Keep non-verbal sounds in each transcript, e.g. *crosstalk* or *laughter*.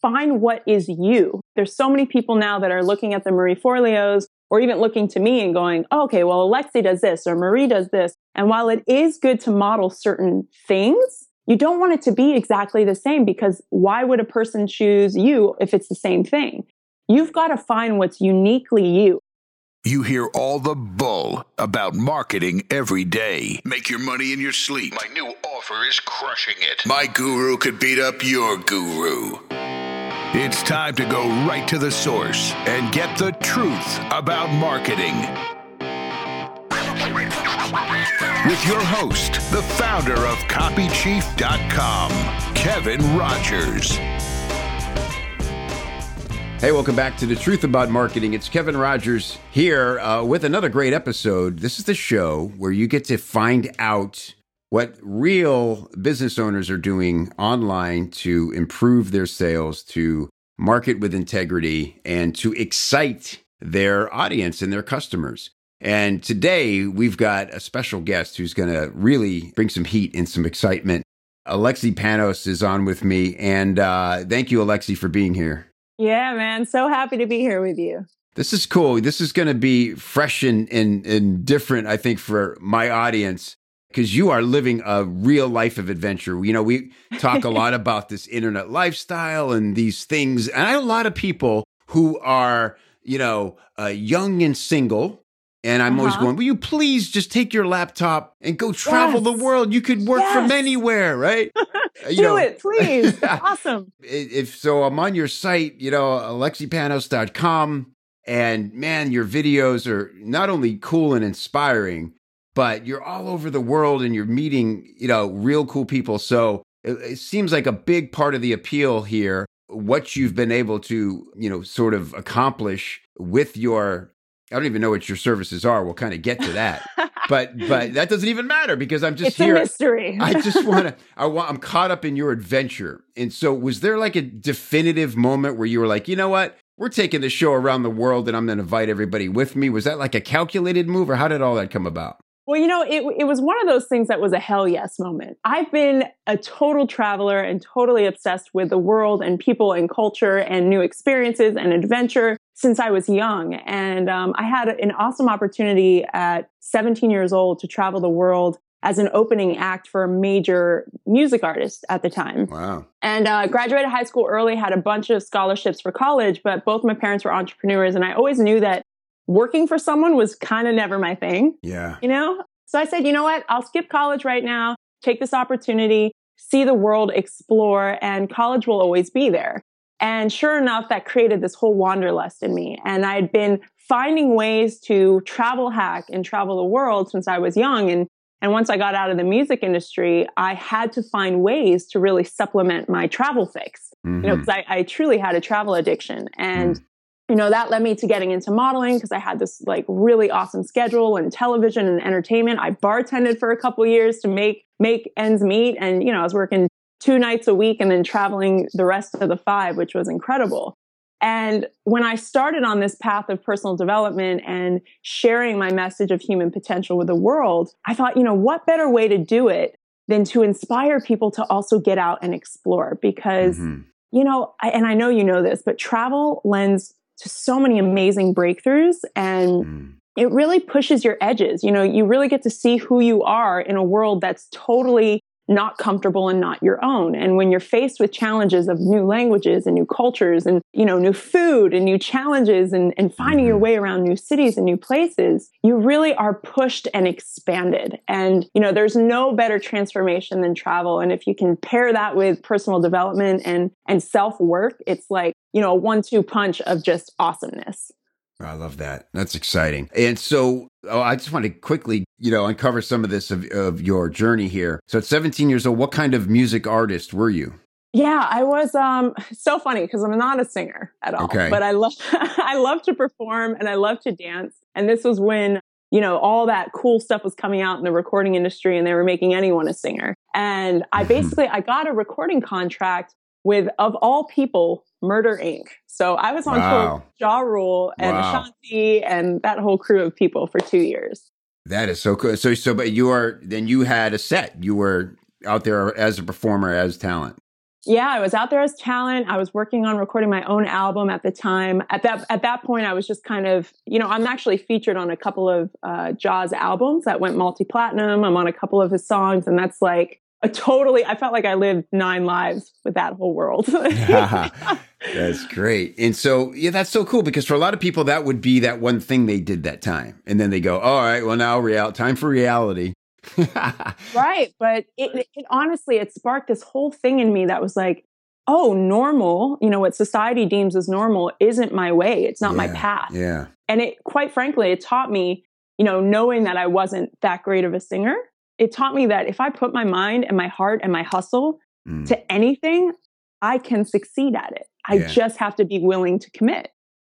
find what is you. There's so many people now that are looking at the Marie Forleos or even looking to me and going, oh, okay, well, Alexi does this or Marie does this. And while it is good to model certain things, you don't want it to be exactly the same because why would a person choose you if it's the same thing? You've got to find what's uniquely you. You hear all the bull about marketing every day. Make your money in your sleep. My new offer is crushing it. My guru could beat up your guru. It's time to go right to the source and get the truth about marketing. With your host, the founder of CopyChief.com, Kevin Rogers. Hey, welcome back to The Truth About Marketing. It's Kevin Rogers here uh, with another great episode. This is the show where you get to find out what real business owners are doing online to improve their sales, to market with integrity, and to excite their audience and their customers. And today we've got a special guest who's going to really bring some heat and some excitement. Alexi Panos is on with me. And uh, thank you, Alexi, for being here. Yeah, man. So happy to be here with you. This is cool. This is going to be fresh and, and, and different, I think, for my audience because you are living a real life of adventure. You know, we talk a *laughs* lot about this internet lifestyle and these things. And I have a lot of people who are, you know, uh, young and single. And I'm uh-huh. always going, will you please just take your laptop and go travel yes. the world? You could work yes. from anywhere, right? *laughs* Uh, Do know, it, *laughs* please. awesome. If so, I'm on your site, you know, alexipanos.com. And man, your videos are not only cool and inspiring, but you're all over the world and you're meeting, you know, real cool people. So it, it seems like a big part of the appeal here, what you've been able to, you know, sort of accomplish with your I don't even know what your services are. We'll kind of get to that, *laughs* but but that doesn't even matter because I'm just it's here. A mystery. *laughs* I just want to. I want. I'm caught up in your adventure. And so, was there like a definitive moment where you were like, you know what, we're taking the show around the world, and I'm going to invite everybody with me? Was that like a calculated move, or how did all that come about? Well, you know, it, it was one of those things that was a hell yes moment. I've been a total traveler and totally obsessed with the world and people and culture and new experiences and adventure since I was young. And um, I had an awesome opportunity at 17 years old to travel the world as an opening act for a major music artist at the time. Wow. And uh, graduated high school early, had a bunch of scholarships for college, but both my parents were entrepreneurs. And I always knew that working for someone was kind of never my thing. Yeah. You know? So I said, you know what? I'll skip college right now, take this opportunity, see the world, explore, and college will always be there. And sure enough, that created this whole wanderlust in me. And I'd been finding ways to travel hack and travel the world since I was young. And, and once I got out of the music industry, I had to find ways to really supplement my travel fix. Mm-hmm. You know, because mm-hmm. I, I, truly had a travel addiction. And mm you know, that led me to getting into modeling because I had this like really awesome schedule and television and entertainment. I bartended for a couple years to make make ends meet and you know, I was working two nights a week and then traveling the rest of the five, which was incredible. And when I started on this path of personal development and sharing my message of human potential with the world, I thought, you know, what better way to do it than to inspire people to also get out and explore? Because, mm-hmm. you know, I, and I know you know this, but travel lends to so many amazing breakthroughs and mm. it really pushes your edges. You know, you really get to see who you are in a world that's totally not comfortable and not your own. And when you're faced with challenges of new languages and new cultures and, you know, new food and new challenges and, and finding your mm-hmm. way around new cities and new places, you really are pushed and expanded. And, you know, there's no better transformation than travel. And if you can pair that with personal development and, and self work, it's like, you know, a one two punch of just awesomeness. I love that. That's exciting. And so oh, I just want to quickly, you know, uncover some of this of, of your journey here. So at 17 years old, what kind of music artist were you? Yeah, I was um *laughs* so funny because I'm not a singer at all. Okay. But I love *laughs* I love to perform and I love to dance. And this was when, you know, all that cool stuff was coming out in the recording industry and they were making anyone a singer. And I mm-hmm. basically I got a recording contract with of all people Murder Inc. So I was on wow. tour with Ja Rule and wow. Ashanti and that whole crew of people for two years. That is so cool. So, so, but you are then you had a set. You were out there as a performer, as talent. Yeah, I was out there as talent. I was working on recording my own album at the time. At that at that point, I was just kind of, you know, I'm actually featured on a couple of uh, Ja's albums that went multi platinum. I'm on a couple of his songs, and that's like a totally. I felt like I lived nine lives with that whole world. *laughs* *laughs* that's great. And so, yeah, that's so cool because for a lot of people, that would be that one thing they did that time, and then they go, "All right, well now real time for reality." *laughs* right. But it, it honestly, it sparked this whole thing in me that was like, oh, normal, you know, what society deems as normal isn't my way. It's not yeah, my path. Yeah. And it, quite frankly, it taught me, you know, knowing that I wasn't that great of a singer, it taught me that if I put my mind and my heart and my hustle mm. to anything, I can succeed at it. I yeah. just have to be willing to commit.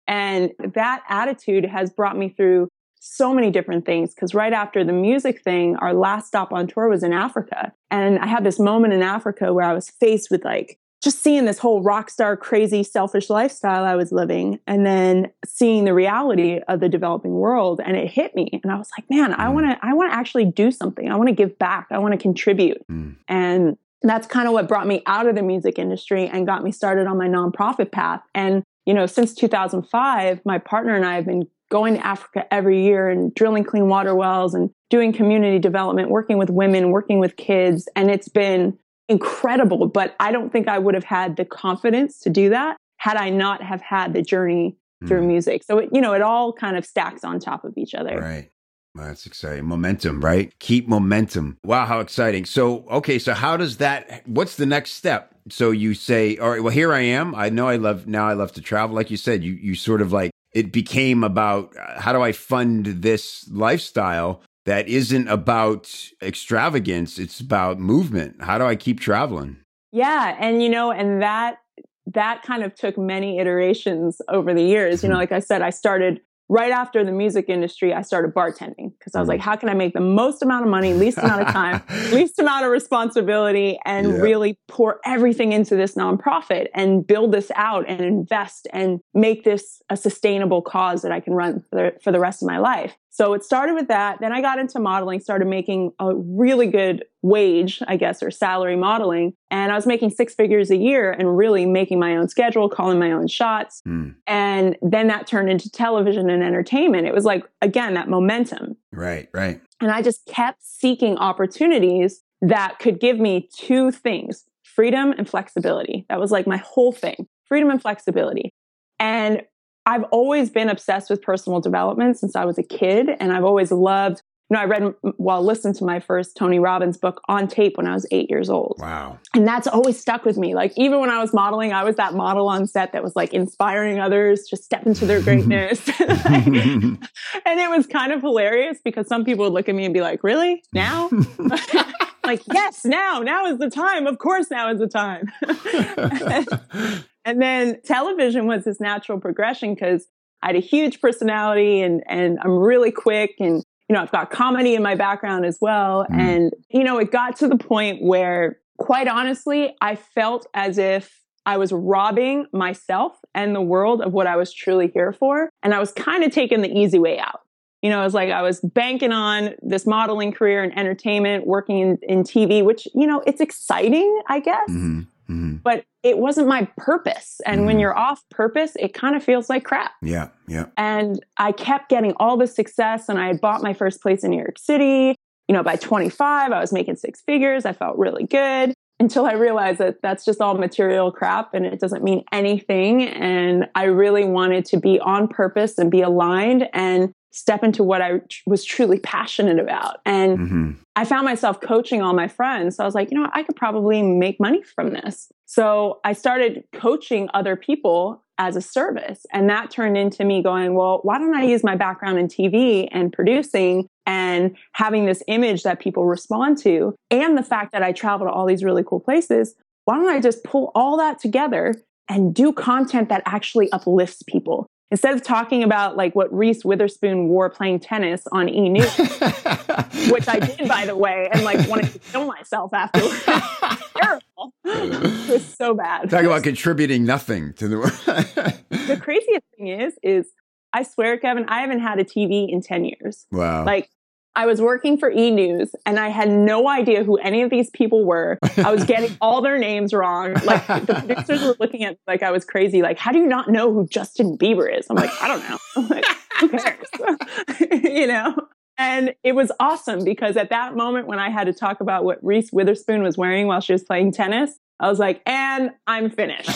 And that attitude has brought me through so many different things because right after the music thing, our last stop on tour was in Africa. And I had this moment in Africa where I was faced with like just seeing this whole rock star, crazy, selfish lifestyle I was living, and then seeing the reality of the developing world. And it hit me. And I was like, man, I mm. want to, I want to actually do something. I want to give back. I want to contribute. Mm. And that's kind of what brought me out of the music industry and got me started on my nonprofit path. And, you know, since 2005, my partner and I have been going to Africa every year and drilling clean water wells and doing community development, working with women, working with kids. And it's been incredible. But I don't think I would have had the confidence to do that had I not have had the journey through mm. music. So, it, you know, it all kind of stacks on top of each other. Right. Well, that's exciting. Momentum, right? Keep momentum. Wow, how exciting. So, okay, so how does that, what's the next step? So you say, all right, well, here I am. I know I love, now I love to travel. Like you said, you, you sort of like it became about uh, how do I fund this lifestyle that isn't about extravagance, it's about movement. How do I keep traveling? Yeah, and you know, and that that kind of took many iterations over the years. You know, *laughs* like I said, I started right after the music industry, I started bartending because I was like, mm. how can I make the most amount of money, least amount of time, *laughs* least amount of responsibility, and yeah. really pour everything into this nonprofit and build this out and invest and make this a sustainable cause that I can run for the, for the rest of my life. So it started with that. Then I got into modeling, started making a really good wage, I guess, or salary modeling. And I was making six figures a year and really making my own schedule, calling my own shots. Mm. And then that turned into television and entertainment. It was like, again, that momentum. Right, right. And I just kept seeking opportunities that could give me two things freedom and flexibility. That was like my whole thing freedom and flexibility. And I've always been obsessed with personal development since I was a kid. And I've always loved, you know, I read while well, listened to my first Tony Robbins book on tape when I was eight years old. Wow. And that's always stuck with me. Like, even when I was modeling, I was that model on set that was like inspiring others to step into their greatness. *laughs* *laughs* and it was kind of hilarious because some people would look at me and be like, really? Now? *laughs* like, yes, now, now is the time. Of course, now is the time. And then television was this natural progression because I had a huge personality and, and I'm really quick and, you know, I've got comedy in my background as well. Mm. And, you know, it got to the point where quite honestly, I felt as if I was robbing myself and the world of what I was truly here for. And I was kind of taking the easy way out. You know, it was like I was banking on this modeling career and entertainment, working in, in TV, which, you know, it's exciting, I guess. Mm-hmm. Mm-hmm. But it wasn't my purpose. And mm-hmm. when you're off purpose, it kind of feels like crap. Yeah, yeah. And I kept getting all the success, and I had bought my first place in New York City. You know, by 25, I was making six figures. I felt really good until I realized that that's just all material crap and it doesn't mean anything. And I really wanted to be on purpose and be aligned and step into what I was truly passionate about. And mm-hmm. I found myself coaching all my friends. So I was like, you know, I could probably make money from this. So I started coaching other people as a service. And that turned into me going, well, why don't I use my background in TV and producing and having this image that people respond to and the fact that I travel to all these really cool places? Why don't I just pull all that together and do content that actually uplifts people? Instead of talking about like what Reese Witherspoon wore playing tennis on E News, *laughs* which I did by the way, and like wanted to kill myself afterwards. *laughs* Terrible. It was so bad. Talk about contributing nothing to the world. *laughs* The craziest thing is, is I swear, Kevin, I haven't had a TV in 10 years. Wow. Like I was working for E News and I had no idea who any of these people were. I was getting *laughs* all their names wrong. Like the producers were looking at me like I was crazy. Like, how do you not know who Justin Bieber is? I'm like, I don't know. I'm *laughs* like, who *laughs* cares? you know? And it was awesome because at that moment when I had to talk about what Reese Witherspoon was wearing while she was playing tennis, I was like, and I'm finished.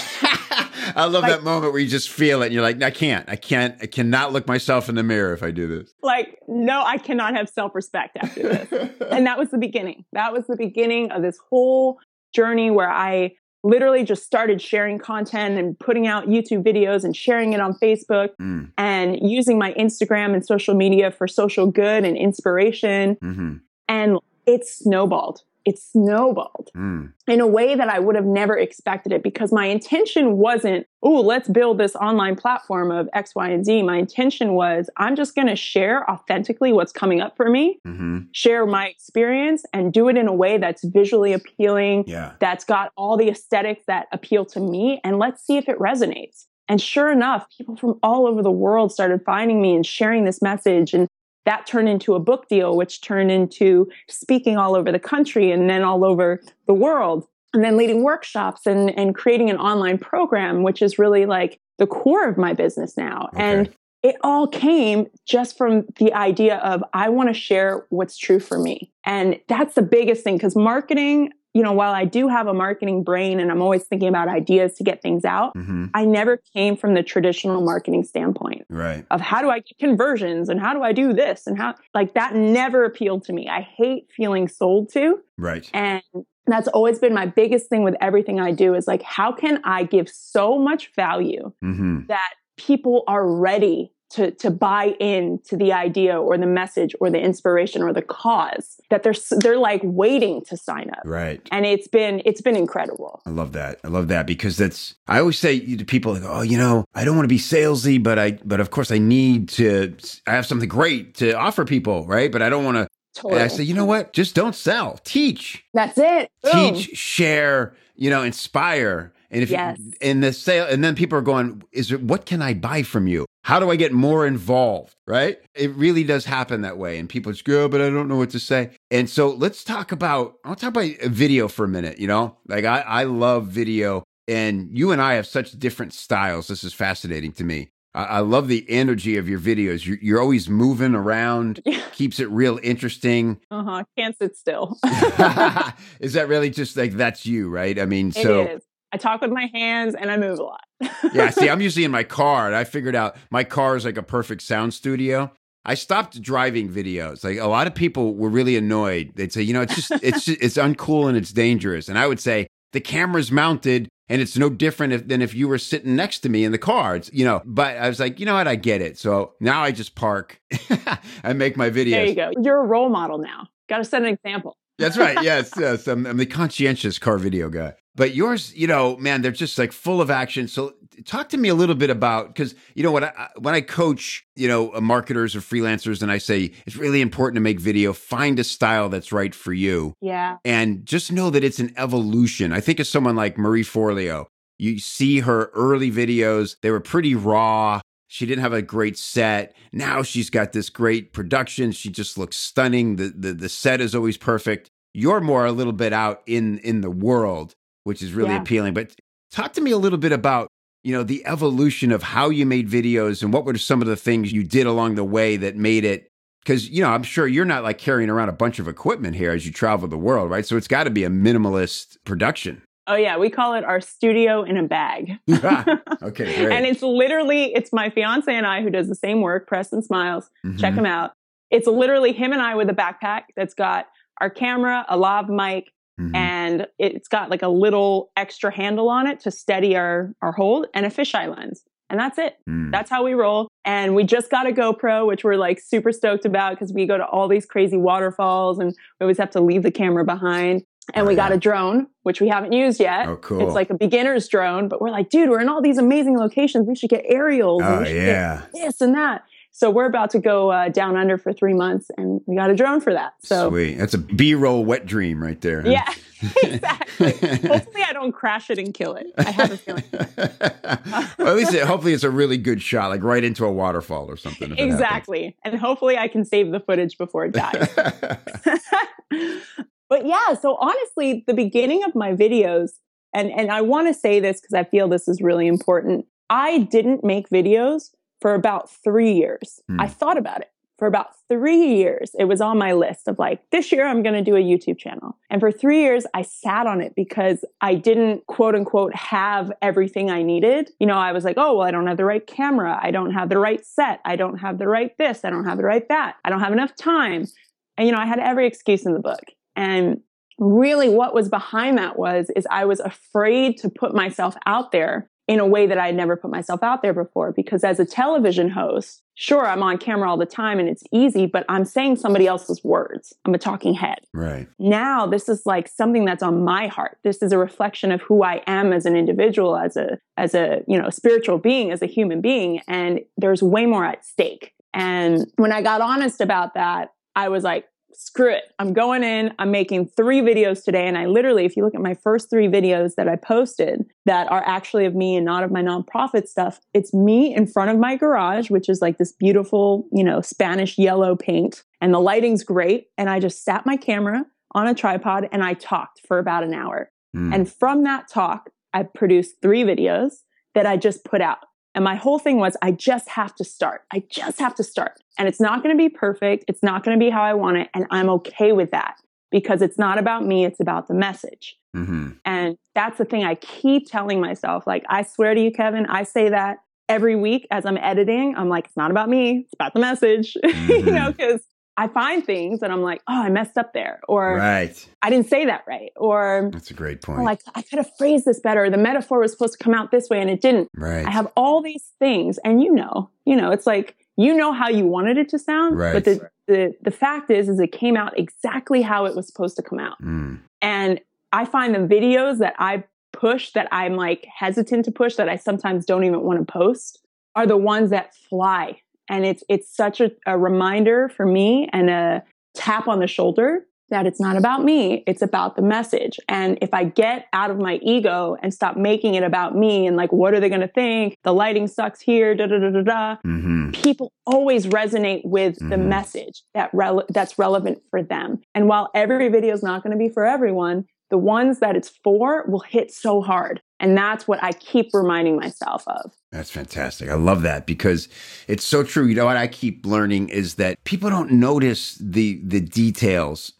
*laughs* I love like, that moment where you just feel it and you're like, I can't, I can't, I cannot look myself in the mirror if I do this. Like, no, I cannot have self respect after this. and that was the beginning. That was the beginning of this whole journey where I literally just started sharing content and putting out YouTube videos and sharing it on Facebook mm. and using my Instagram and social media for social good and inspiration. Mm-hmm. And it snowballed it snowballed mm. in a way that I would have never expected it because my intention wasn't, oh, let's build this online platform of X, Y, and Z. My intention was, I'm just going to share authentically what's coming up for me, mm-hmm. share my experience, and do it in a way that's visually appealing, yeah. that's got all the aesthetics that appeal to me, and let's see if it resonates. And sure enough, people from all over the world started finding me and sharing this message and that turned into a book deal, which turned into speaking all over the country and then all over the world. And then leading workshops and, and creating an online program, which is really like the core of my business now. Okay. And it all came just from the idea of I want to share what's true for me. And that's the biggest thing because marketing, you know, while I do have a marketing brain and I'm always thinking about ideas to get things out, mm-hmm. I never came from the traditional marketing standpoint. Right. Of how do I get conversions and how do I do this and how like that never appealed to me. I hate feeling sold to. Right. And that's always been my biggest thing with everything I do is like how can I give so much value mm-hmm. that people are ready to to buy in to the idea or the message or the inspiration or the cause that they're they're like waiting to sign up right and it's been it's been incredible i love that i love that because that's i always say to people like oh you know i don't want to be salesy but i but of course i need to i have something great to offer people right but i don't want to Totally. I say, you know what? Just don't sell. Teach. That's it. Boom. Teach, share, you know, inspire. And if yes. you, in the sale, and then people are going, is it, what can I buy from you? How do I get more involved? Right? It really does happen that way. And people just go, oh, but I don't know what to say. And so let's talk about, I'll talk about video for a minute. You know, like I, I love video and you and I have such different styles. This is fascinating to me. I, love the energy of your videos. You're, you're always moving around, *laughs* keeps it real interesting. Uh huh. Can't sit still. *laughs* *laughs* is that really just like that's you, right? I mean, so. I talk with my hands and I move a lot. *laughs* yeah, see, I'm usually in my car and I figured out my car is like a perfect sound studio. I stopped driving videos. Like a lot of people were really annoyed. They'd say, you know, it's just *laughs* it's just, it's uncool and it's dangerous. And I would say the camera's mounted and it's no different if, than if you were sitting next to me in the car. It's, you know, but I was like, you know what? I get it. So now I just park *laughs* and make my videos. There you go. You're a role model now. Got to set an example. That's right. Yes, yes. I'm, I'm the conscientious car video guy. But yours, you know, man, they're just like full of action. So talk to me a little bit about because you know when I when I coach, you know, uh, marketers or freelancers, and I say it's really important to make video. Find a style that's right for you. Yeah. And just know that it's an evolution. I think of someone like Marie Forleo. You see her early videos; they were pretty raw. She didn't have a great set. Now she's got this great production. She just looks stunning. The the, the set is always perfect. You're more a little bit out in in the world which is really yeah. appealing. But talk to me a little bit about you know the evolution of how you made videos and what were some of the things you did along the way that made it because you know i'm sure you're not like carrying around a bunch of equipment here as you travel the world right so it's got to be a minimalist production oh yeah we call it our studio in a bag *laughs* okay *laughs* great. and it's literally it's my fiance and i who does the same work preston smiles mm-hmm. check him out it's literally him and i with a backpack that's got our camera a lav mic Mm-hmm. And it's got like a little extra handle on it to steady our, our hold and a fisheye lens. And that's it. Mm. That's how we roll. And we just got a GoPro, which we're like super stoked about because we go to all these crazy waterfalls and we always have to leave the camera behind. And we got a drone, which we haven't used yet. Oh, cool. It's like a beginner's drone, but we're like, dude, we're in all these amazing locations. We should get aerials. Oh, yeah. this and that. So we're about to go uh, down under for three months, and we got a drone for that. So sweet. That's a B-roll wet dream right there. Huh? Yeah, *laughs* exactly. *laughs* hopefully, I don't crash it and kill it. I have a feeling. *laughs* well, at least, it, hopefully, it's a really good shot, like right into a waterfall or something. Exactly, and hopefully, I can save the footage before it dies. But yeah, so honestly, the beginning of my videos, and and I want to say this because I feel this is really important. I didn't make videos for about three years. Hmm. I thought about it for about three years. It was on my list of like, this year I'm going to do a YouTube channel. And for three years, I sat on it because I didn't quote unquote have everything I needed. You know, I was like, oh, well, I don't have the right camera. I don't have the right set. I don't have the right this. I don't have the right that. I don't have enough time. And, you know, I had every excuse in the book. And really what was behind that was, is I was afraid to put myself out there in a way that I had never put myself out there before. Because as a television host, sure, I'm on camera all the time and it's easy, but I'm saying somebody else's words. I'm a talking head. Right. Now, this is like something that's on my heart. This is a reflection of who I am as an individual, as a, as a, you know, spiritual being, as a human being. And there's way more at stake. And when I got honest about that, I was like, screw it. I'm going in. I'm making three videos today. And I literally, if you look at my first three videos that I posted that are actually of me and not of my nonprofit stuff, it's me in front of my garage, which is like this beautiful, you know, Spanish yellow paint. And the lighting's great. And I just sat my camera on a tripod and I talked for about an hour. Mm. And from that talk, I produced three videos that I just put out. And my whole thing was, I just have to start. I just have to start. And it's not going to be perfect. It's not going to be how I want it. And I'm okay with that because it's not about me. It's about the message. Mm-hmm. And that's the thing I keep telling myself. Like, I swear to you, Kevin, I say that every week as I'm editing. I'm like, it's not about me. It's about the message, mm-hmm. *laughs* you know, because I find things and I'm like, oh, I messed up there, or right. I didn't say that right, or that's a great point. Like I could have phrased this better. The metaphor was supposed to come out this way and it didn't. Right. I have all these things, and you know, you know, it's like you know how you wanted it to sound, right. but the, the the fact is, is it came out exactly how it was supposed to come out. Mm. And I find the videos that I push that I'm like hesitant to push that I sometimes don't even want to post are the ones that fly and it's, it's such a, a reminder for me and a tap on the shoulder that it's not about me. It's about the message. And if I get out of my ego and stop making it about me and like, what are they going to think? The lighting sucks here, da da da da da. Mm-hmm. People always resonate with mm-hmm. the message that re- that's relevant for them. And while every video is not going to be for everyone, the ones that it's for will hit so hard. And that's what I keep reminding myself of. That's fantastic. I love that because it's so true. You know what I keep learning is that people don't notice the the details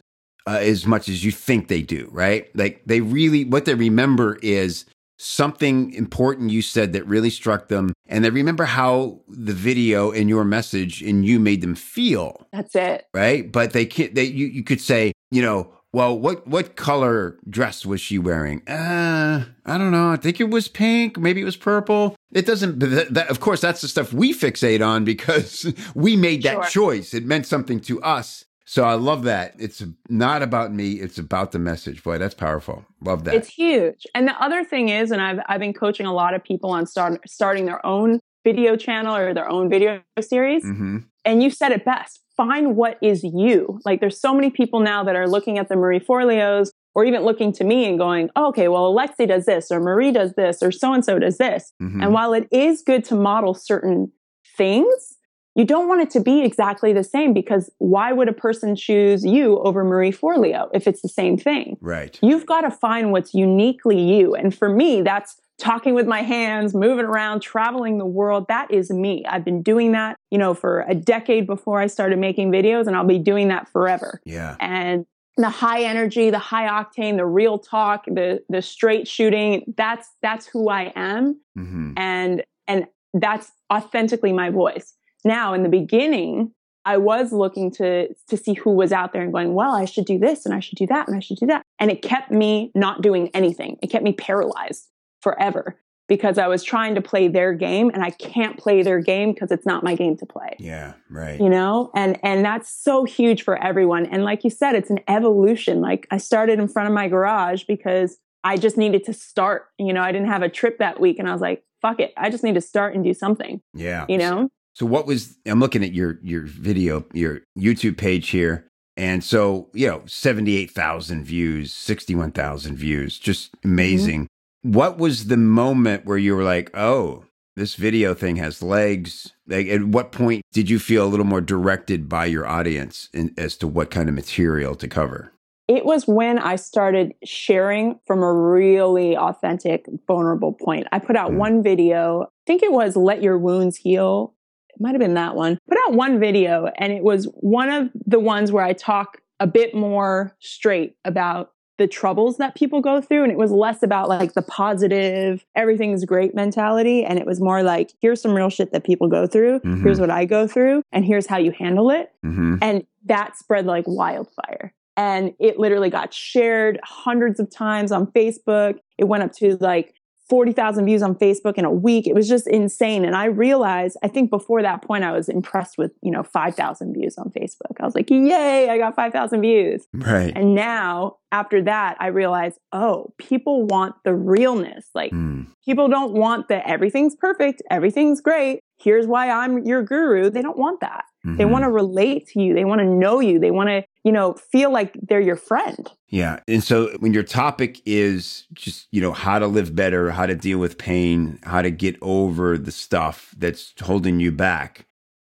uh, as much as you think they do, right? Like they really what they remember is something important you said that really struck them and they remember how the video and your message and you made them feel. That's it. Right? But they can't they you, you could say, you know, well, what what color dress was she wearing? Uh, I don't know. I think it was pink. Maybe it was purple. It doesn't. That, that, of course, that's the stuff we fixate on because *laughs* we made that sure. choice. It meant something to us. So I love that. It's not about me. It's about the message. Boy, that's powerful. Love that. It's huge. And the other thing is, and I've I've been coaching a lot of people on start, starting their own video channel or their own video series. Mm-hmm. And you said it best find what is you. Like there's so many people now that are looking at the Marie Forleos or even looking to me and going, oh, okay, well, Alexi does this or Marie does this or so and so does this. Mm-hmm. And while it is good to model certain things, you don't want it to be exactly the same because why would a person choose you over Marie Forleo if it's the same thing? Right. You've got to find what's uniquely you. And for me, that's talking with my hands, moving around, traveling the world. That is me. I've been doing that, you know, for a decade before I started making videos and I'll be doing that forever. Yeah. And the high energy, the high octane, the real talk, the the straight shooting, that's that's who I am. Mm-hmm. And and that's authentically my voice. Now, in the beginning, I was looking to to see who was out there and going, well, I should do this and I should do that and I should do that. And it kept me not doing anything. It kept me paralyzed forever because I was trying to play their game and I can't play their game because it's not my game to play. Yeah, right. You know, and and that's so huge for everyone. And like you said, it's an evolution. Like I started in front of my garage because I just needed to start. You know, I didn't have a trip that week and I was like, fuck it. I just need to start and do something. Yeah. You know? So what was I'm looking at your your video, your YouTube page here. And so, you know, 78,000 views, 61,000 views, just amazing. Mm-hmm. What was the moment where you were like, "Oh, this video thing has legs." Like at what point did you feel a little more directed by your audience in, as to what kind of material to cover? It was when I started sharing from a really authentic, vulnerable point. I put out mm. one video, I think it was Let Your Wounds Heal it might have been that one. Put out one video and it was one of the ones where I talk a bit more straight about the troubles that people go through. And it was less about like the positive, everything's great mentality. And it was more like, here's some real shit that people go through. Mm-hmm. Here's what I go through. And here's how you handle it. Mm-hmm. And that spread like wildfire. And it literally got shared hundreds of times on Facebook. It went up to like 40,000 views on Facebook in a week. It was just insane. And I realized, I think before that point, I was impressed with, you know, 5,000 views on Facebook. I was like, yay, I got 5,000 views. Right. And now after that, I realized, oh, people want the realness. Like mm. people don't want that everything's perfect, everything's great. Here's why I'm your guru. They don't want that. Mm-hmm. They want to relate to you. They want to know you. They want to, you know, feel like they're your friend. Yeah. And so when your topic is just, you know, how to live better, how to deal with pain, how to get over the stuff that's holding you back,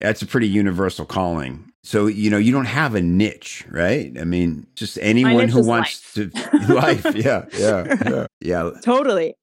that's a pretty universal calling. So, you know, you don't have a niche, right? I mean, just anyone who wants life. to *laughs* life. Yeah. Yeah. Yeah. *laughs* Yeah. Totally.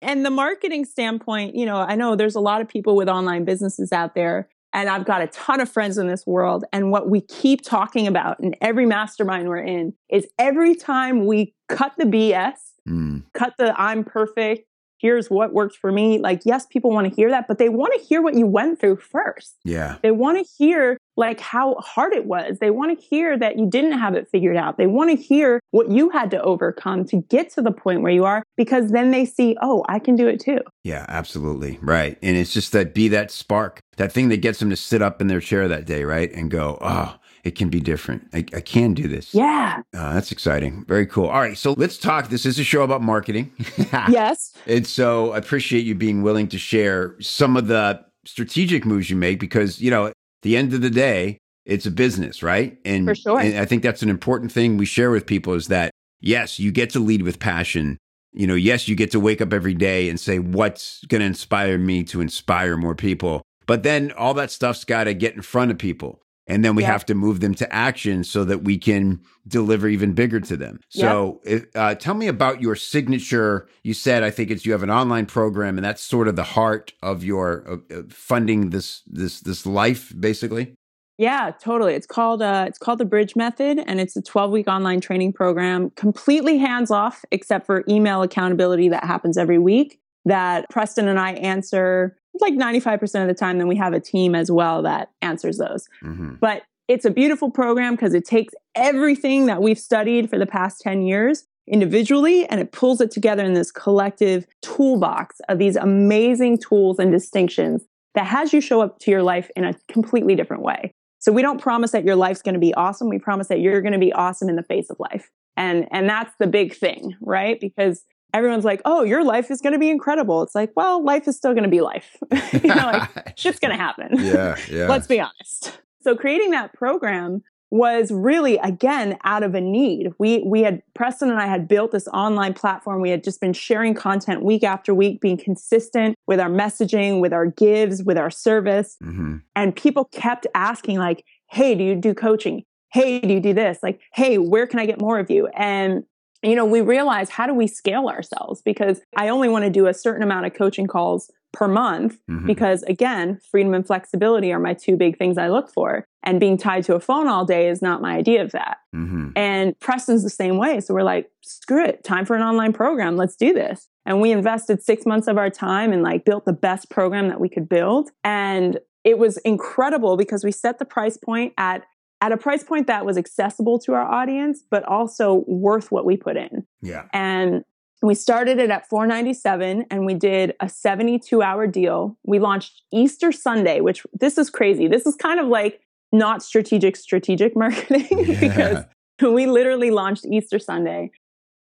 And the marketing standpoint, you know, I know there's a lot of people with online businesses out there and I've got a ton of friends in this world. And what we keep talking about in every mastermind we're in is every time we cut the BS, mm. cut the I'm perfect, here's what worked for me. Like, yes, people want to hear that, but they want to hear what you went through first. Yeah. They want to hear like how hard it was. They want to hear that you didn't have it figured out. They want to hear what you had to overcome to get to the point where you are because then they see, oh, I can do it too. Yeah, absolutely. Right. And it's just that be that spark, that thing that gets them to sit up in their chair that day, right? And go, oh, it can be different. I, I can do this. Yeah. Uh, that's exciting. Very cool. All right. So let's talk. This is a show about marketing. *laughs* yes. And so I appreciate you being willing to share some of the strategic moves you make because, you know, the end of the day, it's a business, right? And, For sure. and I think that's an important thing we share with people is that, yes, you get to lead with passion. You know, yes, you get to wake up every day and say, what's going to inspire me to inspire more people? But then all that stuff's got to get in front of people and then we yeah. have to move them to action so that we can deliver even bigger to them. So, if, uh, tell me about your signature. You said I think it's you have an online program, and that's sort of the heart of your uh, funding this this this life, basically. Yeah, totally. It's called uh, it's called the Bridge Method, and it's a 12 week online training program, completely hands off, except for email accountability that happens every week. That Preston and I answer like 95% of the time, then we have a team as well that answers those. Mm-hmm. But it's a beautiful program because it takes everything that we've studied for the past 10 years individually and it pulls it together in this collective toolbox of these amazing tools and distinctions that has you show up to your life in a completely different way. So we don't promise that your life's going to be awesome. We promise that you're going to be awesome in the face of life. And and that's the big thing, right? Because everyone's like, oh, your life is going to be incredible. It's like, well, life is still going to be life. *laughs* you know, like *laughs* shit's going to happen. Yeah, *laughs* yeah. Let's be honest. So creating that program was really again out of a need. We we had Preston and I had built this online platform. We had just been sharing content week after week, being consistent with our messaging, with our gives, with our service. Mm-hmm. And people kept asking like, "Hey, do you do coaching? Hey, do you do this? Like, hey, where can I get more of you?" And you know, we realize how do we scale ourselves? Because I only want to do a certain amount of coaching calls per month mm-hmm. because again, freedom and flexibility are my two big things I look for. And being tied to a phone all day is not my idea of that. Mm-hmm. And Preston's the same way. So we're like, screw it, time for an online program. Let's do this. And we invested six months of our time and like built the best program that we could build. And it was incredible because we set the price point at at a price point that was accessible to our audience, but also worth what we put in. Yeah. And we started it at 497 and we did a 72 hour deal. We launched Easter Sunday, which this is crazy. This is kind of like not strategic strategic *laughs* marketing yeah. because we literally launched Easter Sunday.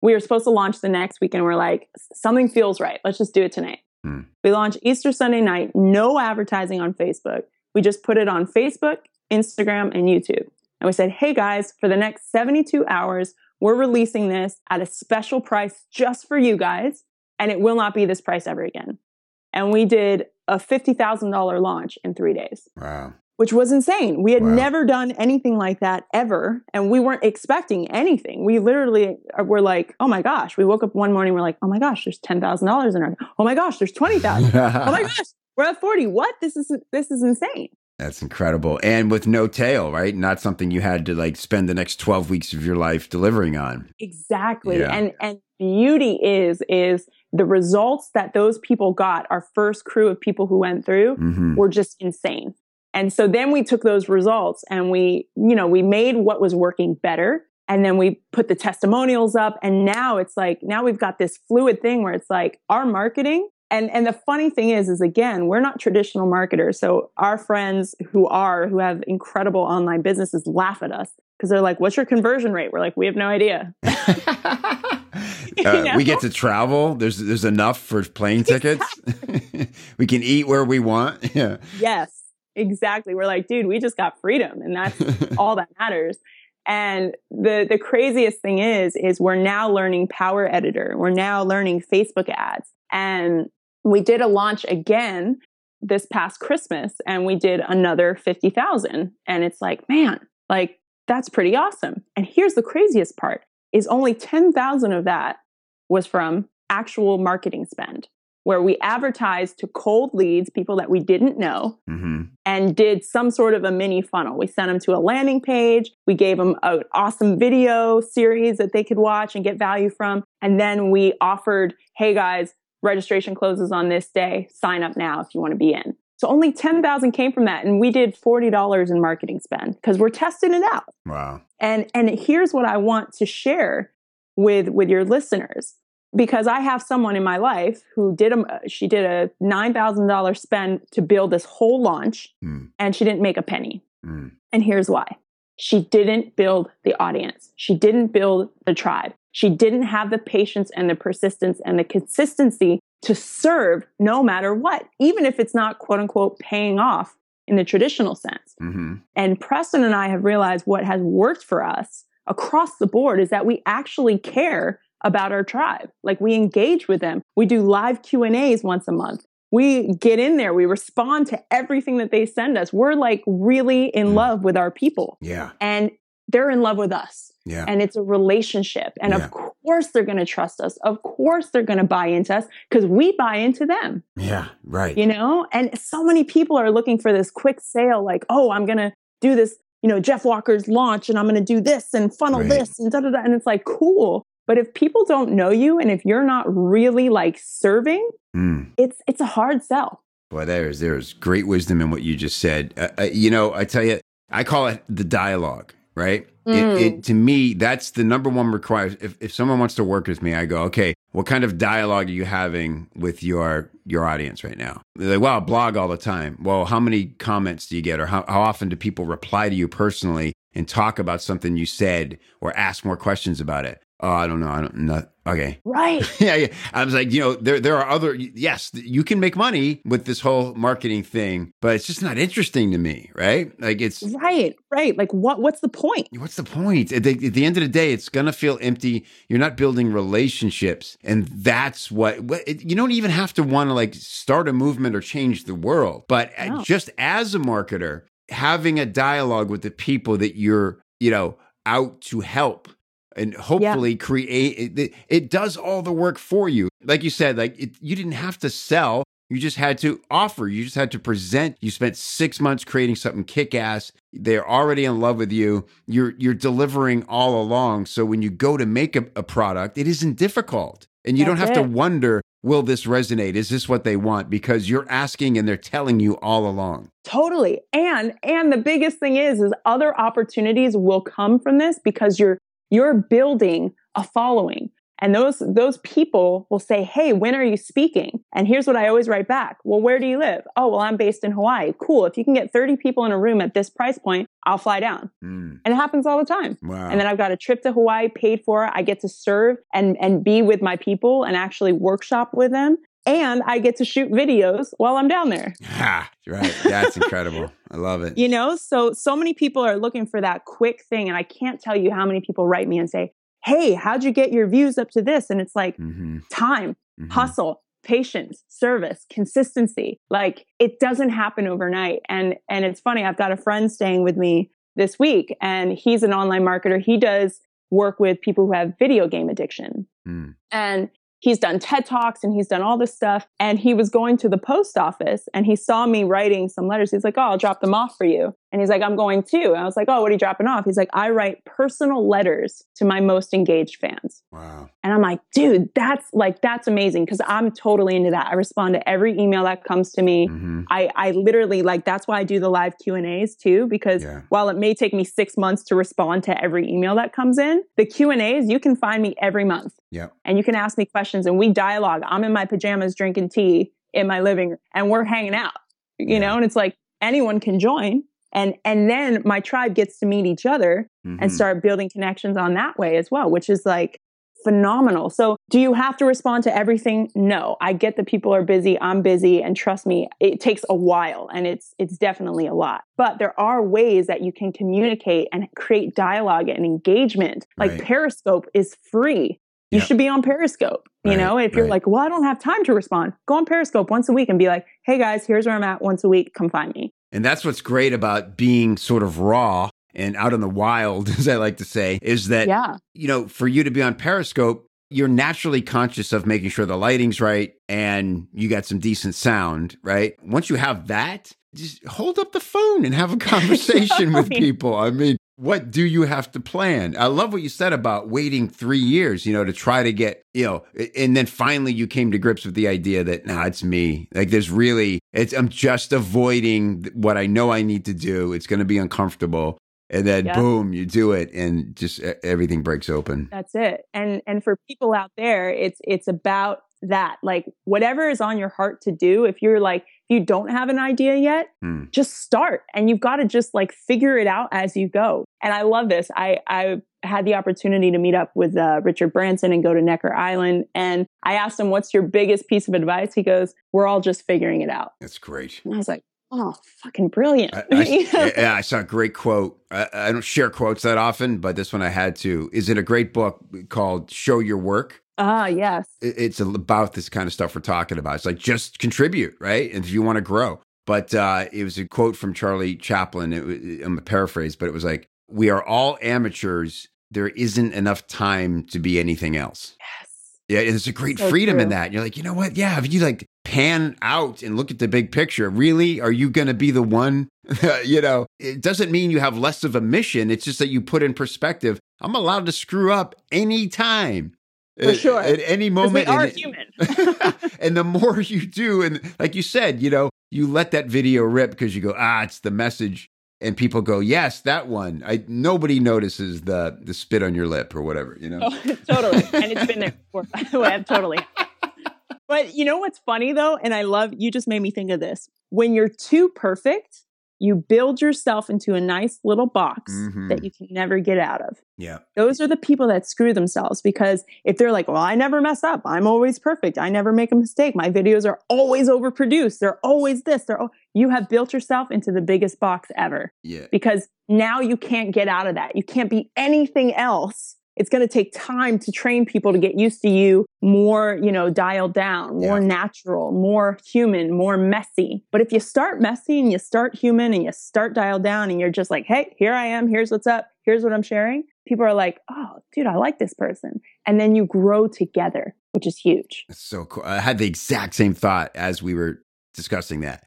We were supposed to launch the next week and we're like something feels right. Let's just do it tonight. Hmm. We launched Easter Sunday night, no advertising on Facebook We just put it on Facebook, Instagram, and YouTube. And we said, hey guys, for the next 72 hours, we're releasing this at a special price just for you guys, and it will not be this price ever again. And we did a $50,000 launch in three days. Wow. Which was insane. We had Wow. never done anything like that ever. And we weren't expecting anything. We literally uh, were like, oh my gosh. We woke up one morning, we're like, oh my gosh, there's $10,000 in our, oh my gosh, there's 20,000. oh my *laughs* gosh, we're at 40. What? This is, this is insane. That's incredible. And with no tail, right? Not something you had to like spend the next 12 weeks of your life delivering on. Exactly. Yeah. And and beauty is is the results that those people got, our first crew of people who went through hmm were just insane. And so then we took those results and we, you know, we made what was working better. And then we put the testimonials up. And now it's like, now we've got this fluid thing where it's like our marketing. And, and the funny thing is, is again, we're not traditional marketers. So our friends who are, who have incredible online businesses laugh at us because they're like, what's your conversion rate? We're like, we have no idea. *laughs* Uh, *laughs* know? We get to travel. There's there's enough for plane tickets. *laughs* we can eat where we want. Yeah. Yes, exactly. We're like, dude, we just got freedom and that's all that matters. And the the craziest thing is is we're now learning Power Editor. We're now learning Facebook ads. And we did a launch again this past Christmas and we did another 50,000 and it's like, man, like that's pretty awesome. And here's the craziest part is only 10,000 of that was from actual marketing spend where we advertised to cold leads, people that we didn't know, hmm and did some sort of a mini funnel. We sent them to a landing page. We gave them an awesome video series that they could watch and get value from. And then we offered, hey guys, registration closes on this day. Sign up now if you want to be in. So only 10,000 came from that. And we did $40 in marketing spend because we're testing it out. Wow. And, and here's what I want to share with, with your listeners. Because I have someone in my life who did a, she did a $9,000 spend to build this whole launch Mm. and she didn't make a penny. Mm. And here's why. She didn't build the audience. She didn't build the tribe. She didn't have the patience and the persistence and the consistency to serve no matter what, even if it's not quote unquote paying off in the traditional sense. hmm And Preston and I have realized what has worked for us across the board is that we actually care about our tribe. Like we engage with them. We do live Q&As once a month. We get in there, we respond to everything that they send us. We're like really in Mm. love with our people Yeah. and they're in love with us. Yeah. And it's a relationship. And Yeah. of course they're going to trust us. Of course they're going to buy into us because we buy into them yeah. Right. you know and so many people are looking for this quick sale like oh i'm gonna do this you know jeff walker's launch and i'm gonna do this and funnel Right. this and da da da and it's like cool but if people don't know you and if you're not really like serving Mm. it's it's a hard sell Boy, there's there's great wisdom in what you just said. Uh, uh, you know, I tell you, I call it the dialogue. Right? Mm. It, it to me, that's the number one requirement. If if someone wants to work with me, I go, okay, what kind of dialogue are you having with your your audience right now? They're like, well, I blog all the time. Well, how many comments do you get, or how, how often do people reply to you personally and talk about something you said, or ask more questions about it? Oh, I don't know. I don't know. Okay, *laughs* right yeah, yeah. I was like, you know, there there are other. Yes, you can make money with this whole marketing thing, but it's just not interesting to me, right? Like, it's right right like what what's the point what's the point? At the, at the end of the day, it's gonna feel empty. You're not building relationships, and that's what. what it, you don't even have to want to like start a movement or change the world, but uh, No. just as a marketer, having a dialogue with the people that you're, you know, out to help and hopefully create it, it does all the work for you. Like you said like it, you didn't have to sell. You just had to offer. You just had to present. You spent six months creating something kick-ass. They're already in love with you. You're you're delivering all along. So when you go to make a, a product it isn't difficult. And you don't That's have to wonder will this resonate? Is this what they want? Because you're asking and they're telling you all along. Totally. And and the biggest thing is is other opportunities will come from this because you're you're building a following. And those those people will say, "Hey, when are you speaking?" And here's what I always write back. "Well, where do you live?" "Oh, well, I'm based in Hawaii." "Cool. If you can get 30 people in a room at this price point, I'll fly down." Mm, And it happens all the time. wow And then I've got a trip to Hawaii paid for. I get to serve and and be with my people and actually workshop with them. and I get to shoot videos while I'm down there. *laughs* Ha, right. That's incredible. I love it. You know, so so many people are looking for that quick thing and I can't tell you how many people write me and say, "Hey, how'd you get your views up to this?" And it's like hmm time, hmm hustle, patience, service, consistency. Like it doesn't happen overnight. And and it's funny, I've got a friend staying with me this week and he's an online marketer. He does work with people who have video game addiction. Mm. And he's done TED Talks and he's done all this stuff. And he was going to the post office and he saw me writing some letters. He's like, Oh, I'll drop them off for you. And he's like, I'm going too. And I was like, Oh, what are you dropping off? He's like, I write personal letters to my most engaged fans. Wow. And I'm like, dude, that's like, that's amazing. Cause I'm totally into that. I respond to every email that comes to me. hmm I, I literally like that's why I do the live Q and A's too because Yeah. while it may take me six months to respond to every email that comes in, the Q and A's you can find me every month Yep. and you can ask me questions and we dialogue. I'm in my pajamas drinking tea in my living room and we're hanging out, you Yeah. know, and it's like anyone can join and and then my tribe gets to meet each other and Mhm. start building connections on that way as well, which is like phenomenal. So, do you have to respond to everything? No. I get that people are busy, I'm busy, and trust me, it takes a while and it's it's definitely a lot. But there are ways that you can communicate and create dialogue and engagement. Like Right. Periscope is free. You Yep. should be on Periscope. You Right, know, if you're right. like, well, I don't have time to respond, go on Periscope once a week and be like, hey guys, here's where I'm at once a week. Come find me. And that's what's great about being sort of raw and out in the wild, *laughs* as I like to say, is that, Yeah. you know, for you to be on Periscope, you're naturally conscious of making sure the lighting's right and you got some decent sound, right? Once you have that, just hold up the phone and have a *laughs* conversation with people. I mean, what do you have to plan? I love what you said about waiting three years, you know, to try to get, you know, and then finally you came to grips with the idea that, nah, it's me. Like there's really, it's, I'm just avoiding what I know I need to do. It's going to be uncomfortable. And then Yeah. boom, you do it and just everything breaks open. That's it. And and for people out there, it's it's about that. Like whatever is on your heart to do, if you're like you don't have an idea yet, Hmm. just start and you've got to just like figure it out as you go. And I love this. I I had the opportunity to meet up with uh, Richard Branson and go to Necker Island and I asked him what's your biggest piece of advice? He goes, "We're all just figuring it out." That's great. And I was like, "Oh, fucking brilliant." I, I- *laughs* yeah, I saw a great quote. I, I don't share quotes that often, but this one I had to. Is it a great book called Show Your Work? Ah, yes. It's about this kind of stuff we're talking about. It's like just contribute, right? And if you want to grow. But uh, it was a quote from Charlie Chaplin. It, I'm a paraphrase, but it was like, "We are all amateurs. There isn't enough time to be anything else." Yes. Yeah, there's a great So freedom in that. You're like, you know what? Yeah, if you like pan out and look at the big picture, really, are you going to be the one? *laughs* you know, it doesn't mean you have less of a mission. It's just that you put in perspective. I'm allowed to screw up anytime. For At- sure. At any moment. We are and- human. *laughs* and the more you do, and like you said, you know, you let that video rip because you go, ah, it's the message. And people go, yes, that one. I nobody notices the the spit on your lip or whatever, you know. Oh, *laughs* totally. And it's been there before, by the way. Totally. *laughs* But you know what's funny though? And I love, you just made me think of this. When you're too perfect, you build yourself into a nice little box Mhm. that you can never get out of. Yeah. Those are the people that screw themselves because if they're like, well, I never mess up. I'm always perfect. I never make a mistake. My videos are always overproduced. They're always this. They're, al-" you have built yourself into the biggest box ever Yeah. because now you can't get out of that. You can't be anything else. It's going to take time to train people to get used to you more, you know, dialed down, more Yeah. natural, more human, more messy. But if you start messy and you start human and you start dialed down and you're just like, hey, here I am. Here's what's up. Here's what I'm sharing. People are like, oh, dude, I like this person. And then you grow together, which is huge. That's so cool. I had the exact same thought as we were discussing that.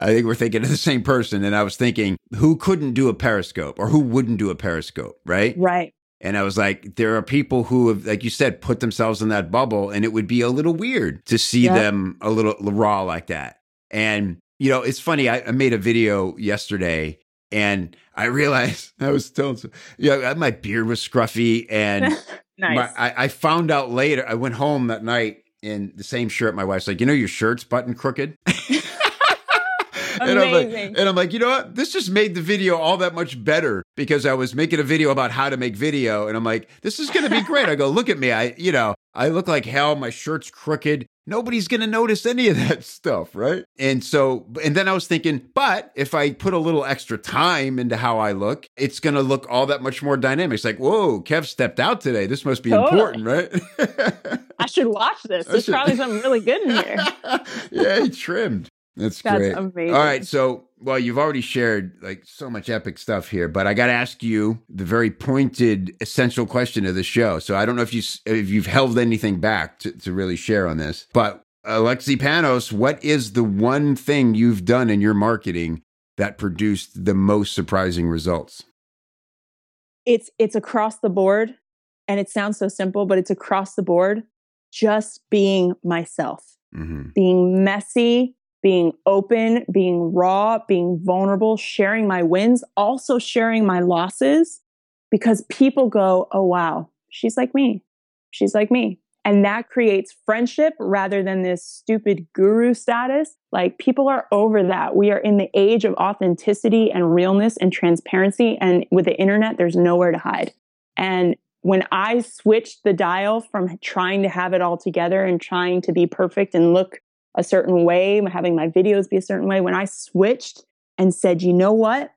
I think we're thinking of the same person. And I was thinking, who couldn't do a periscope or who wouldn't do a periscope, right? Right. And I was like, there are people who have, like you said, put themselves in that bubble, and it would be a little weird to see Yeah. them a little raw like that. And, you know, it's funny. I, I made a video yesterday and I realized *laughs* I was telling, some- you know, uh, my beard was scruffy and *laughs* nice. my, I, I found out later. I went home that night in the same shirt. My wife's like, you know, your shirt's button crooked. *laughs* *laughs* and, I'm like, and I'm like, you know what? This just made the video all that much better because I was making a video about how to make video, and I'm like, this is going to be great. I go, look at me. I, you know, I look like hell. My shirt's crooked. Nobody's going to notice any of that *laughs* stuff, right? And so, and then I was thinking, but if I put a little extra time into how I look, it's going to look all that much more dynamic. It's like, whoa, Kev stepped out today. This must be totally. important, right? I should watch this. *laughs* There's probably something really good in here. yeah, he trimmed. That's, That's great. Amazing. All right, so well, you've already shared like so much epic stuff here, but I got to ask you the very pointed, essential question of the show. So I don't know if you if you've held anything back to, to really share on this, but Alexi Panos, what is the one thing you've done in your marketing that produced the most surprising results? It's it's across the board, and it sounds so simple, but it's across the board. Just being myself, mm-hmm. being messy, being open, being raw, being vulnerable, sharing my wins, also sharing my losses because people go, oh, wow, she's like me. She's like me. And that creates friendship rather than this stupid guru status. Like people are over that. We are in the age of authenticity and realness and transparency. And with the internet, there's nowhere to hide. And when I switched the dial from trying to have it all together and trying to be perfect and look a certain way, having my videos be a certain way, when I switched and said, you know what?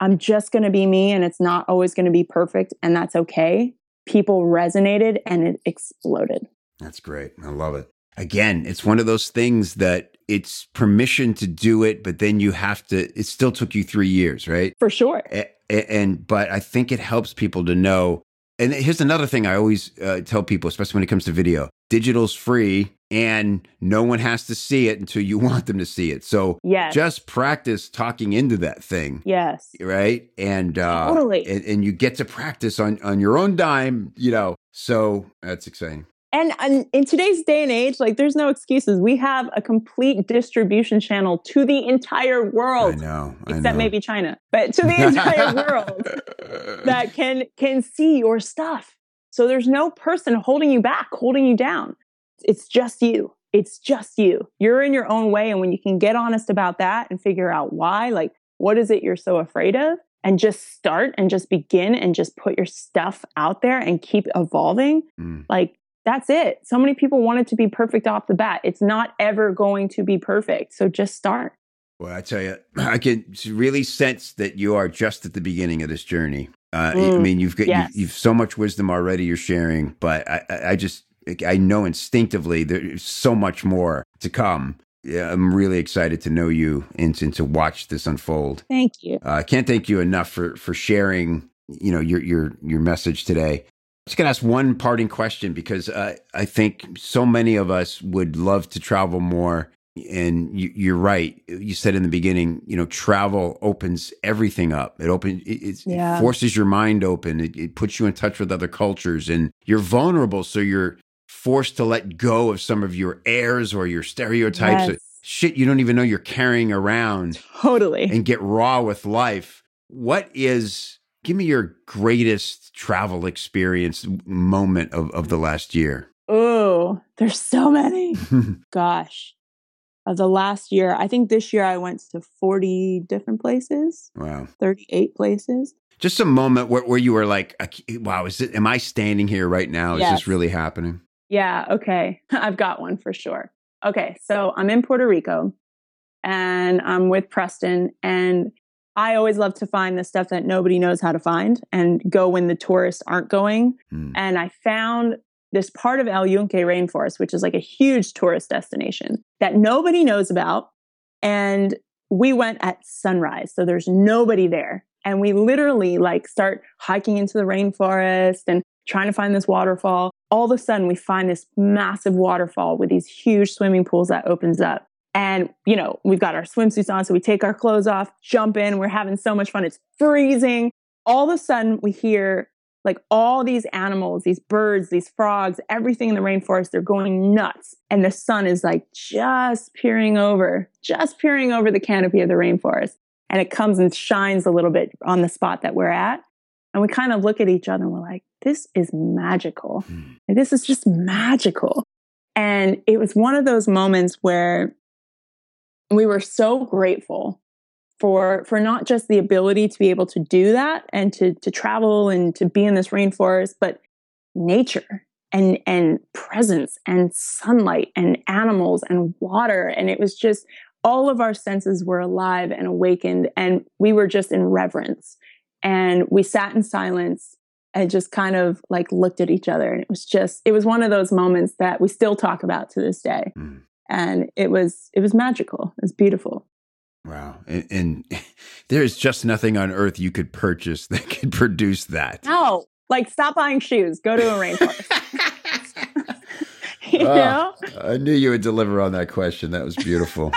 I'm just going to be me and it's not always going to be perfect and that's okay. People resonated and it exploded. That's great. I love it. Again, it's one of those things that it's permission to do it, but then you have to, it still took you three years, right? For sure. And, and but I think it helps people to know. And here's another thing I always uh, tell people, especially when it comes to video digital's free and no one has to see it until you *laughs* want them to see it. So yes. just practice talking into that thing. Yes. Right. And uh totally. and, and you get to practice on on your own dime, you know. So that's exciting. And, and in today's day and age, like there's no excuses. We have a complete distribution channel to the entire world. I know. I except know. maybe China, but to the *laughs* entire world that *laughs* can can see your stuff. So there's no person holding you back, holding you down. It's just you. It's just you. You're in your own way. And when you can get honest about that and figure out why, like, what is it you're so afraid of? And just start and just begin and just put your stuff out there and keep evolving. Mm. Like, that's it. So many people want it to be perfect off the bat. It's not ever going to be perfect. So just start. Well, I tell you, *clears throat* I can really sense that you are just at the beginning of this journey. Uh, mm, I mean, you've got yes. you, have so much wisdom already you're sharing, but I, I just I know instinctively there's so much more to come. Yeah, I'm really excited to know you and, and to watch this unfold. Thank you. Uh, I uh, can't thank you enough for for sharing. You know your your your message today. I'm just gonna ask one parting question because uh, I think so many of us would love to travel more. And you, are right. You said in the beginning, you know, travel opens everything up. It opens, it, yeah. it forces your mind open. It, it puts you in touch with other cultures, and you're vulnerable. So you're forced to let go of some of your airs or your stereotypes, yes. shit you don't even know you're carrying around. Totally. And get raw with life. What is, give me your greatest travel experience moment of, of the last year? Oh, there's so many. *laughs* Gosh. Of the last year, I think this year I went to 40 different places. Wow. 38 places just a moment where, where you were like wow is it am i standing here right now is this really happening yeah, okay. *laughs* I've got one for sure. Okay, so I'm in Puerto Rico and I'm with Preston and I always love to find the stuff that nobody knows how to find and go when the tourists aren't going. Mm. And I found this part of El Yunque rainforest, which is like a huge tourist destination that nobody knows about. And we went at sunrise. So there's nobody there. And we literally like start hiking into the rainforest and trying to find this waterfall. All of a sudden, we find this massive waterfall with these huge swimming pools that opens up. And, you know, we've got our swimsuits on, so we take our clothes off, jump in. We're having so much fun. It's freezing. All of a sudden, we hear like all these animals, these birds, these frogs, everything in the rainforest, they're going nuts. And the sun is like just peering over, just peering over the canopy of the rainforest. And it comes and shines a little bit on the spot that we're at. And we kind of look at each other and we're like, this is magical. Mm. This is just magical. And it was one of those moments where we were so grateful for for not just the ability to be able to do that and to to travel and to be in this rainforest, but nature and and presence and sunlight and animals and water. And it was just all of our senses were alive and awakened and we were just in reverence. And we sat in silence and just kind of like looked at each other. And it was just it was one of those moments that we still talk about to this day. Mm. And it was it was magical it was beautiful wow and, and *laughs* there's just nothing on earth you could purchase *laughs* that could produce that no like stop buying shoes go to a rainforest *laughs* you know? I knew you would deliver on that question. That was beautiful.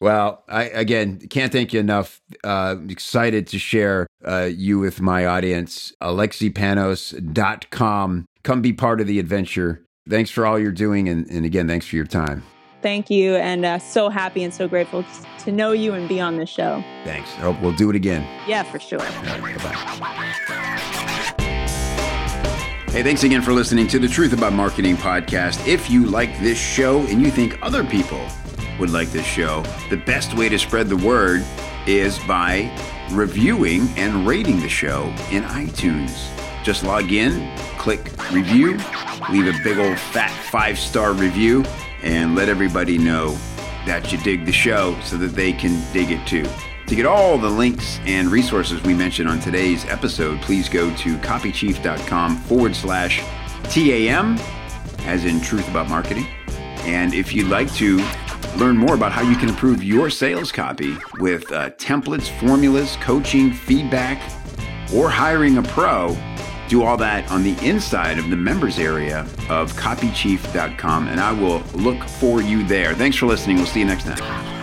Well, I again can't thank you enough. Uh, excited to share uh, you with my audience. AlexiPanos.com. Come be part of the adventure. Thanks for all you're doing. And, and again, thanks for your time. Thank you. And uh, so happy and so grateful to know you and be on this show. Thanks. I hope we'll do it again. Yeah, for sure. Right, Hey, thanks again for listening to the Truth About Marketing podcast. If you like this show and you think other people would like this show, the best way to spread the word is by reviewing and rating the show in iTunes. Just log in, click review, leave a big old fat five star review, and let everybody know that you dig the show so that they can dig it too. To get all the links and resources we mentioned on today's episode, please go to copychief.com forward slash TAM, as in Truth About Marketing. And if you'd like to Learn more about how you can improve your sales copy with uh, templates, formulas, coaching, feedback, or hiring a pro. Do all that on the inside of the members area of copychief.com, and I will look for you there. Thanks for listening. We'll see you next time.